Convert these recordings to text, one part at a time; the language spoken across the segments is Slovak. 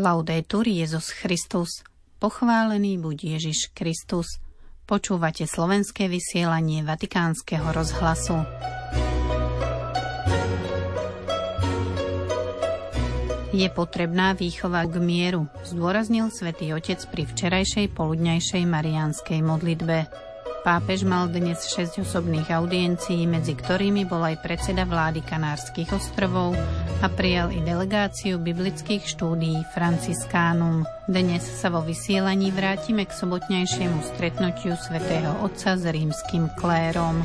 Laudetur Jezus Christus. Pochválený buď Ježiš Kristus. Počúvate slovenské vysielanie Vatikánskeho rozhlasu. Je potrebná výchova k mieru, zdôraznil svätý Otec pri včerajšej poludňajšej mariánskej modlitbe. Pápež mal dnes 6 osobných audiencií, medzi ktorými bol aj predseda vlády Kanárskych ostrovov a prijal i delegáciu biblických štúdií Franciskánum. Dnes sa vo vysielaní vrátime k sobotnejšiemu stretnutiu svätého Otca s rímským klérom.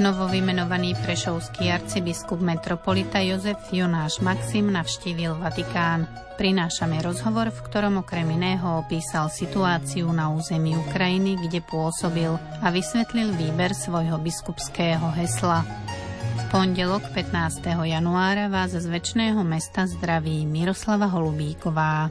Novovymenovaný prešovský arcibiskup metropolita Jozef Jonáš Maxim navštívil Vatikán. Prinášame rozhovor, v ktorom okrem iného opísal situáciu na území Ukrajiny, kde pôsobil a vysvetlil výber svojho biskupského hesla. V pondelok 15. januára vás z väčšného mesta zdraví Miroslava Holubíková.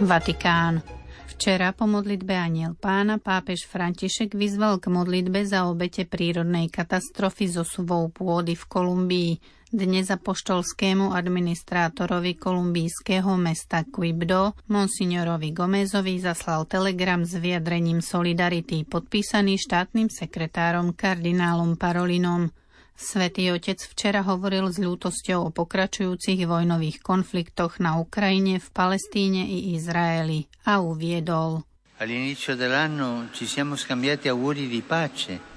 Vatikán. Včera po modlitbe Aniel pána pápež František vyzval k modlitbe za obete prírodnej katastrofy so suvou pôdy v Kolumbii. Dnes apoštolskému administrátorovi kolumbijského mesta Quibdo, monsignorovi Gomezovi, zaslal telegram s vyjadrením solidarity podpísaný štátnym sekretárom kardinálom Parolinom. Svetý otec včera hovoril s ľútosťou o pokračujúcich vojnových konfliktoch na Ukrajine, v Palestíne i Izraeli a uviedol.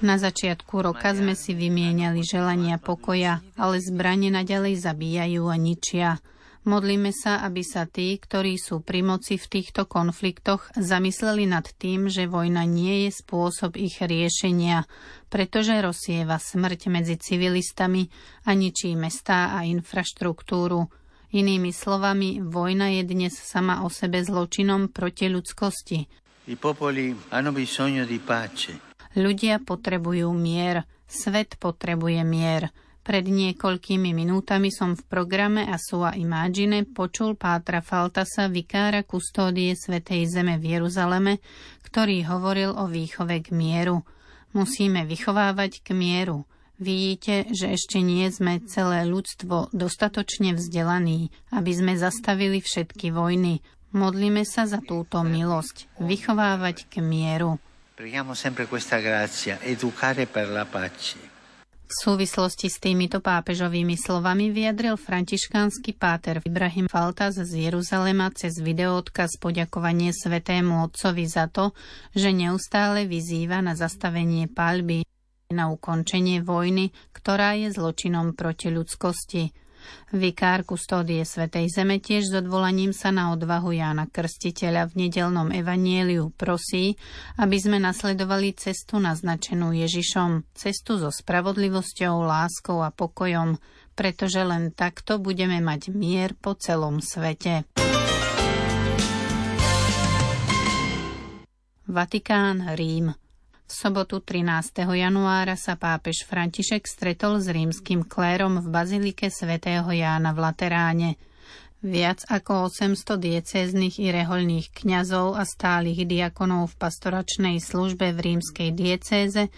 Na začiatku roka sme si vymieniali želania pokoja, ale zbranie naďalej zabíjajú a ničia. Modlíme sa, aby sa tí, ktorí sú pri moci v týchto konfliktoch, zamysleli nad tým, že vojna nie je spôsob ich riešenia, pretože rozsieva smrť medzi civilistami a ničí mestá a infraštruktúru. Inými slovami, vojna je dnes sama o sebe zločinom proti ľudskosti. Ľudia potrebujú mier, svet potrebuje mier. Pred niekoľkými minútami som v programe Asua Imagine počul Pátra Faltasa, vikára kustódie Svetej Zeme v Jeruzaleme, ktorý hovoril o výchove k mieru. Musíme vychovávať k mieru. Vidíte, že ešte nie sme celé ľudstvo dostatočne vzdelaní, aby sme zastavili všetky vojny. Modlíme sa za túto milosť, vychovávať k mieru. Preghiamo sempre questa grazia, educare per la pace. V súvislosti s týmito pápežovými slovami vyjadril františkánsky páter Ibrahim Faltas z Jeruzalema cez videoodkaz poďakovanie svetému otcovi za to, že neustále vyzýva na zastavenie palby, na ukončenie vojny, ktorá je zločinom proti ľudskosti. Vikár kustódie Svetej Zeme tiež s odvolaním sa na odvahu Jána Krstiteľa v nedelnom evanieliu prosí, aby sme nasledovali cestu naznačenú Ježišom, cestu so spravodlivosťou, láskou a pokojom, pretože len takto budeme mať mier po celom svete. Vatikán, Rím. V sobotu 13. januára sa pápež František stretol s rímským klérom v bazilike svätého Jána v Lateráne. Viac ako 800 diecéznych i rehoľných kňazov a stálych diakonov v pastoračnej službe v rímskej diecéze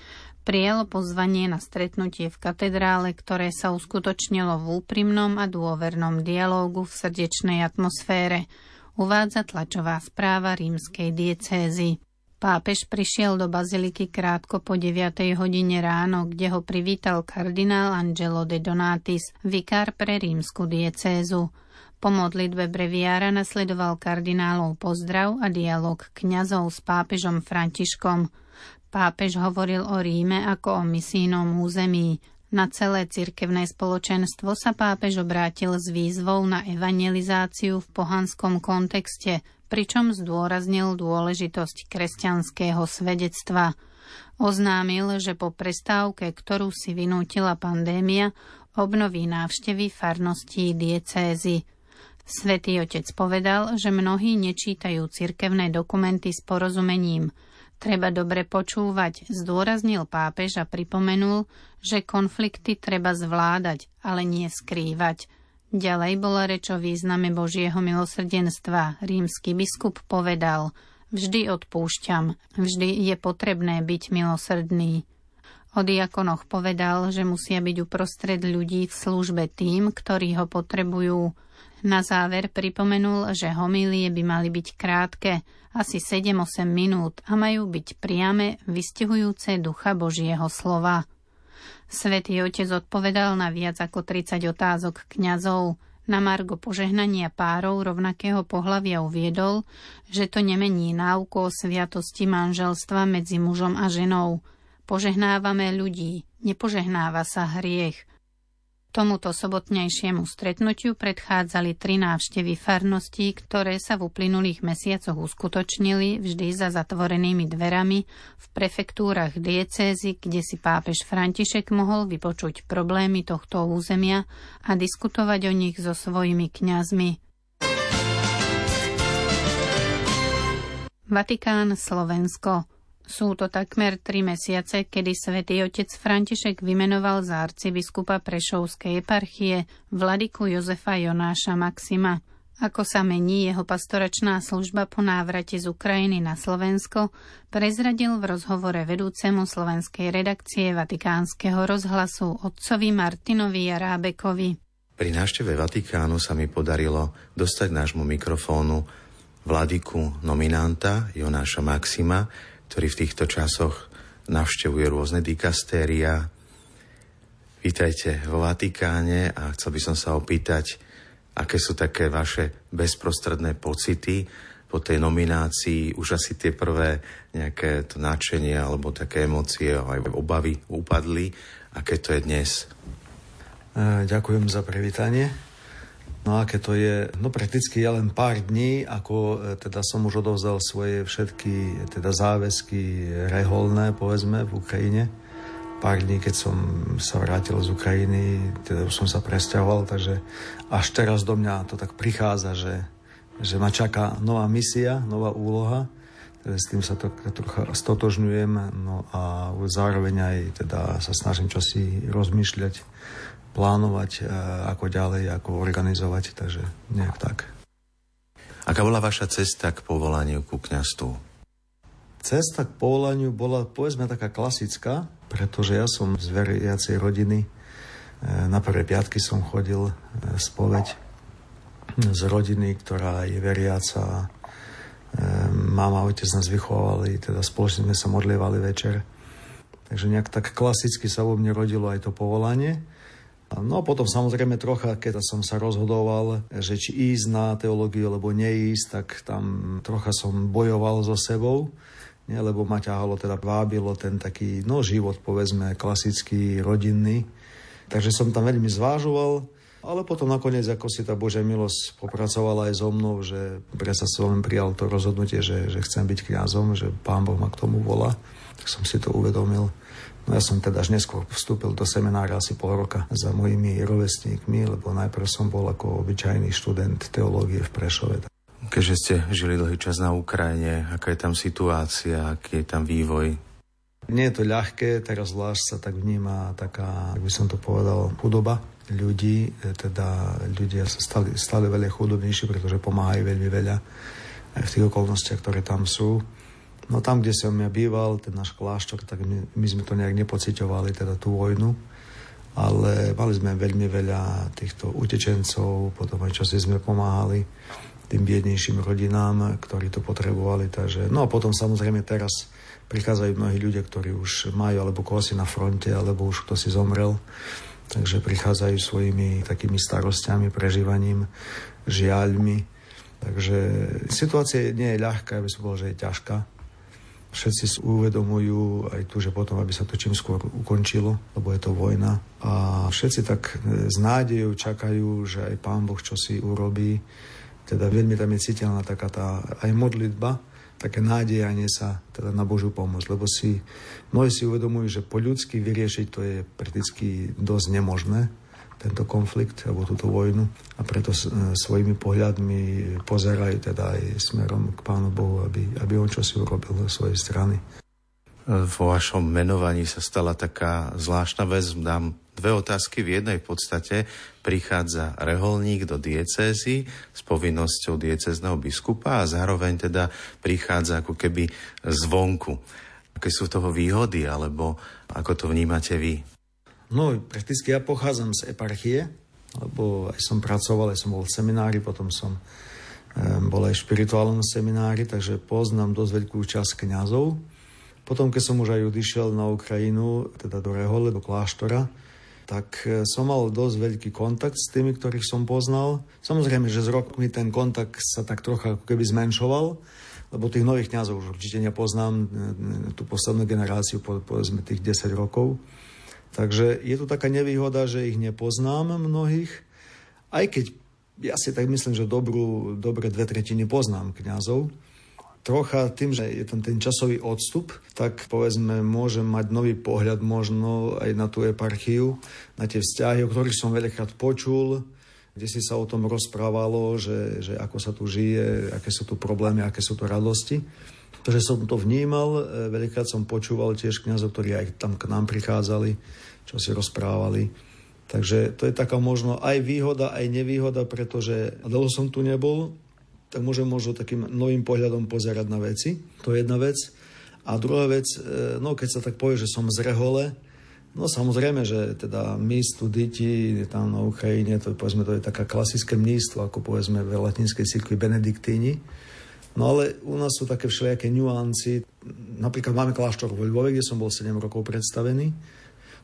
prijalo pozvanie na stretnutie v katedrále, ktoré sa uskutočnilo v úprimnom a dôvernom dialógu v srdečnej atmosfére, uvádza tlačová správa rímskej diecézy. Pápež prišiel do baziliky krátko po 9. hodine ráno, kde ho privítal kardinál Angelo de Donatis, vikár pre rímsku diecézu. Po modlitbe breviára nasledoval kardinálov pozdrav a dialog kňazov s pápežom Františkom. Pápež hovoril o Ríme ako o misijnom území. Na celé cirkevné spoločenstvo sa pápež obrátil s výzvou na evangelizáciu v pohanskom kontexte – pričom zdôraznil dôležitosť kresťanského svedectva. Oznámil, že po prestávke, ktorú si vynútila pandémia, obnoví návštevy farností diecézy. Svetý otec povedal, že mnohí nečítajú cirkevné dokumenty s porozumením. Treba dobre počúvať, zdôraznil pápež a pripomenul, že konflikty treba zvládať, ale nie skrývať – Ďalej bola reč o význame Božieho milosrdenstva. Rímsky biskup povedal, vždy odpúšťam, vždy je potrebné byť milosrdný. O diakonoch povedal, že musia byť uprostred ľudí v službe tým, ktorí ho potrebujú. Na záver pripomenul, že homílie by mali byť krátke, asi 7-8 minút a majú byť priame, vystihujúce ducha Božieho slova. Svetý otec odpovedal na viac ako 30 otázok kňazov. Na margo požehnania párov rovnakého pohľavia uviedol, že to nemení náuku o sviatosti manželstva medzi mužom a ženou. Požehnávame ľudí, nepožehnáva sa hriech – Tomuto sobotnejšiemu stretnutiu predchádzali tri návštevy farností, ktoré sa v uplynulých mesiacoch uskutočnili vždy za zatvorenými dverami v prefektúrach diecézy, kde si pápež František mohol vypočuť problémy tohto územia a diskutovať o nich so svojimi kňazmi. Vatikán, Slovensko. Sú to takmer tri mesiace, kedy svätý otec František vymenoval za arcibiskupa Prešovskej eparchie vladiku Jozefa Jonáša Maxima. Ako sa mení jeho pastoračná služba po návrate z Ukrajiny na Slovensko, prezradil v rozhovore vedúcemu slovenskej redakcie Vatikánskeho rozhlasu otcovi Martinovi Jarábekovi. Pri návšteve Vatikánu sa mi podarilo dostať nášmu mikrofónu vladiku nominanta Jonáša Maxima, ktorý v týchto časoch navštevuje rôzne dikastéria. Vítajte vo Vatikáne a chcel by som sa opýtať, aké sú také vaše bezprostredné pocity po tej nominácii, už asi tie prvé nejaké to nadšenie alebo také emócie, aj obavy upadli. Aké to je dnes? E, ďakujem za privítanie. No aké to je, no prakticky je len pár dní, ako e, teda som už odovzdal svoje všetky teda záväzky reholné, povedzme, v Ukrajine. Pár dní, keď som sa vrátil z Ukrajiny, teda už som sa presťahoval, takže až teraz do mňa to tak prichádza, že, že ma čaká nová misia, nová úloha. Teda s tým sa to trocha stotožňujem, no a zároveň aj teda sa snažím čosi rozmýšľať plánovať, e, ako ďalej, ako organizovať, takže nejak tak. Aká bola vaša cesta k povolaniu ku kňastvu? Cesta k povolaniu bola, povedzme, taká klasická, pretože ja som z veriacej rodiny. E, na prvé piatky som chodil e, spoveď z rodiny, ktorá je veriaca. Mama a otec nás vychovali, teda spoločne sme sa modlievali večer. Takže nejak tak klasicky sa vo mne rodilo aj to povolanie. No a potom samozrejme trocha, keď som sa rozhodoval, že či ísť na teológiu, alebo neísť, tak tam trocha som bojoval so sebou, nie, lebo ma ťahalo, teda vábilo ten taký, no život, povedzme, klasický, rodinný. Takže som tam veľmi zvážoval, ale potom nakoniec, ako si tá Božia milosť popracovala aj so mnou, že predsa som prijal to rozhodnutie, že, že chcem byť kňazom, že Pán Boh ma k tomu volá, tak som si to uvedomil. No ja som teda až neskôr vstúpil do seminára asi pol roka za mojimi rovesníkmi, lebo najprv som bol ako obyčajný študent teológie v Prešove. Keďže ste žili dlhý čas na Ukrajine, aká je tam situácia, aký je tam vývoj? Nie je to ľahké, teraz zvlášť sa tak vníma taká, ak by som to povedal, chudoba ľudí, teda ľudia sa stali stále veľa chudobnejší, pretože pomáhajú veľmi veľa aj v tých okolnostiach, ktoré tam sú. No tam, kde som ja býval, ten náš kláštor, tak my, my sme to nejak nepocitovali, teda tú vojnu, ale mali sme veľmi veľa týchto utečencov, potom aj časy sme pomáhali tým biednejším rodinám, ktorí to potrebovali. Takže, no a potom samozrejme teraz prichádzajú mnohí ľudia, ktorí už majú alebo koho si na fronte, alebo už kto si zomrel. Takže prichádzajú svojimi takými starostiami, prežívaním, žiaľmi. Takže situácia nie je ľahká, aby som bol, že je ťažká Všetci si uvedomujú aj tu, že potom, aby sa to čím skôr ukončilo, lebo je to vojna. A všetci tak e, s nádejou čakajú, že aj Pán Boh čo si urobí. Teda veľmi tam je citeľná taká tá aj modlitba, také nádejanie sa teda na Božiu pomoc, lebo si mnohí si uvedomujú, že po ľudsky vyriešiť to je prakticky dosť nemožné tento konflikt alebo túto vojnu a preto e, svojimi pohľadmi pozerajú teda aj smerom k Pánu Bohu, aby, aby on čo si urobil zo svojej strany. Vo vašom menovaní sa stala taká zvláštna vec. Dám dve otázky. V jednej v podstate prichádza reholník do diecézy s povinnosťou diecézneho biskupa a zároveň teda prichádza ako keby zvonku. Aké sú toho výhody, alebo ako to vnímate vy? No, prakticky ja pochádzam z eparchie, lebo aj som pracoval, aj som bol v seminári, potom som bol aj v špirituálnom seminári, takže poznám dosť veľkú časť kňazov. Potom, keď som už aj odišiel na Ukrajinu, teda do Rehole, do kláštora, tak e, som mal dosť veľký kontakt s tými, ktorých som poznal. Samozrejme, že z rokmi ten kontakt sa tak trocha ako keby zmenšoval, lebo tých nových kňazov už určite nepoznám, e, e, tú poslednú generáciu, povedzme tých 10 rokov. Takže je tu taká nevýhoda, že ich nepoznám mnohých, aj keď ja si tak myslím, že dobrú, dobre dve tretiny poznám kňazov trocha tým, že je tam ten časový odstup, tak povedzme môžem mať nový pohľad možno aj na tú eparchiu, na tie vzťahy, o ktorých som veľakrát počul, kde si sa o tom rozprávalo, že, že ako sa tu žije, aké sú tu problémy, aké sú tu radosti. Takže som to vnímal, e, veľakrát som počúval tiež kniazov, ktorí aj tam k nám prichádzali, čo si rozprávali. Takže to je taká možno aj výhoda, aj nevýhoda, pretože dlho som tu nebol, tak môžem možno takým novým pohľadom pozerať na veci. To je jedna vec. A druhá vec, e, no keď sa tak povie, že som z Rehole, no samozrejme, že teda my studiti tam na Ukrajine, to, povedzme, to je taká klasické mníctvo, ako povedzme v latinskej cirkvi benediktíni. No ale u nás sú také všelijaké nuancy. Napríklad máme kláštor vo Lvove, kde som bol 7 rokov predstavený.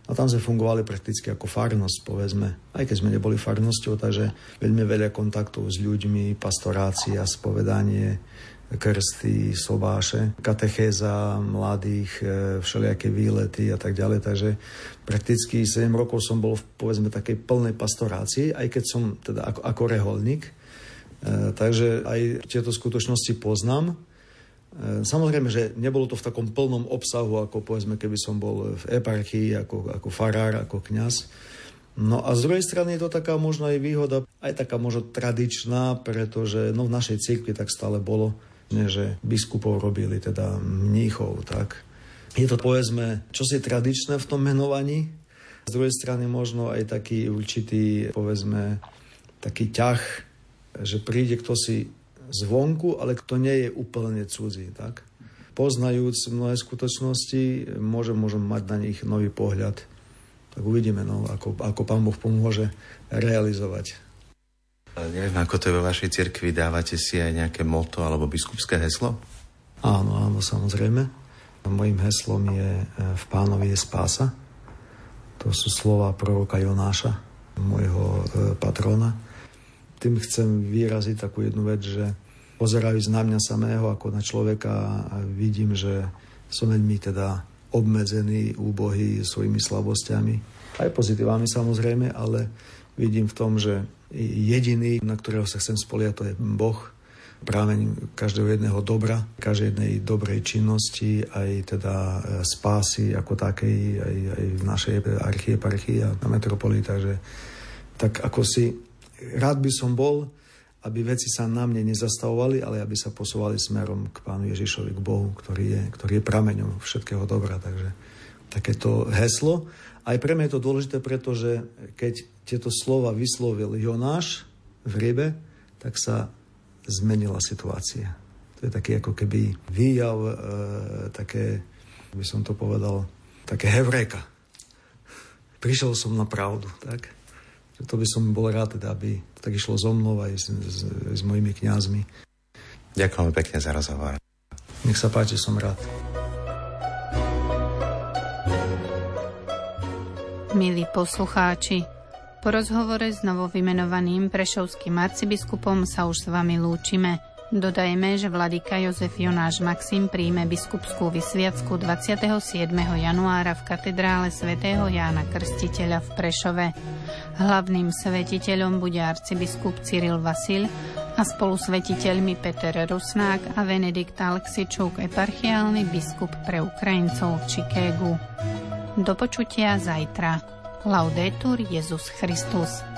A tam sme fungovali prakticky ako farnosť, povedzme. Aj keď sme neboli farnosťou, takže veľmi veľa kontaktov s ľuďmi, pastorácia, spovedanie, krsty, sobáše, katechéza mladých, e, všelijaké výlety a tak ďalej. Takže prakticky 7 rokov som bol v povedzme takej plnej pastorácii, aj keď som teda ako, ako reholník. E, takže aj tieto skutočnosti poznám. E, samozrejme, že nebolo to v takom plnom obsahu, ako povedzme, keby som bol v eparchii, ako, ako farár, ako kňaz. No a z druhej strany je to taká možno aj výhoda, aj taká možno tradičná, pretože no, v našej cirkvi tak stále bolo, že biskupov robili, teda mníchov, tak. Je to povedzme čosi tradičné v tom menovaní, z druhej strany možno aj taký určitý, povedzme, taký ťah, že príde kto si zvonku, ale kto nie je úplne cudzí. Tak? Poznajúc mnohé skutočnosti, môžem, môžem mať na nich nový pohľad. Tak uvidíme, no, ako, ako pán Boh pomôže realizovať. Ale neviem, ako to je vo vašej cirkvi, dávate si aj nejaké moto alebo biskupské heslo? Áno, áno, samozrejme. Mojím heslom je e, v pánovi je spása. To sú slova proroka Jonáša, môjho e, patrona tým chcem vyraziť takú jednu vec, že pozerajú na mňa samého ako na človeka vidím, že som veľmi teda obmedzený, úbohý svojimi slabosťami. Aj pozitívami samozrejme, ale vidím v tom, že jediný, na ktorého sa chcem spoliať, to je Boh, práveň každého jedného dobra, každej jednej dobrej činnosti, aj teda e, spásy ako takej, aj, aj v našej archieparchii a na metropolii, takže tak ako si rád by som bol, aby veci sa na mne nezastavovali, ale aby sa posúvali smerom k Pánu Ježišovi, k Bohu, ktorý je, ktorý je prameňom všetkého dobra. Takže takéto heslo. Aj pre mňa je to dôležité, pretože keď tieto slova vyslovil Jonáš v rybe, tak sa zmenila situácia. To je taký ako keby výjav, e, také, by som to povedal, také hevreka. Prišiel som na pravdu, tak? To by som bol rád, teda, aby to tak išlo so mnou aj s, s, s mojimi kňazmi. Ďakujem pekne za rozhovor. Nech sa páči, som rád. Milí poslucháči, po rozhovore s novovymenovaným prešovským arcibiskupom sa už s vami lúčime – Dodajme, že vladyka Jozef Jonáš Maxim príjme biskupskú vysviacku 27. januára v katedrále svätého Jána Krstiteľa v Prešove. Hlavným svetiteľom bude arcibiskup Cyril Vasil a spolu svetiteľmi Peter Rusnák a Venedikt Aleksičuk, eparchiálny biskup pre Ukrajincov v Chicagu. Do počutia zajtra. Laudetur Jezus Christus.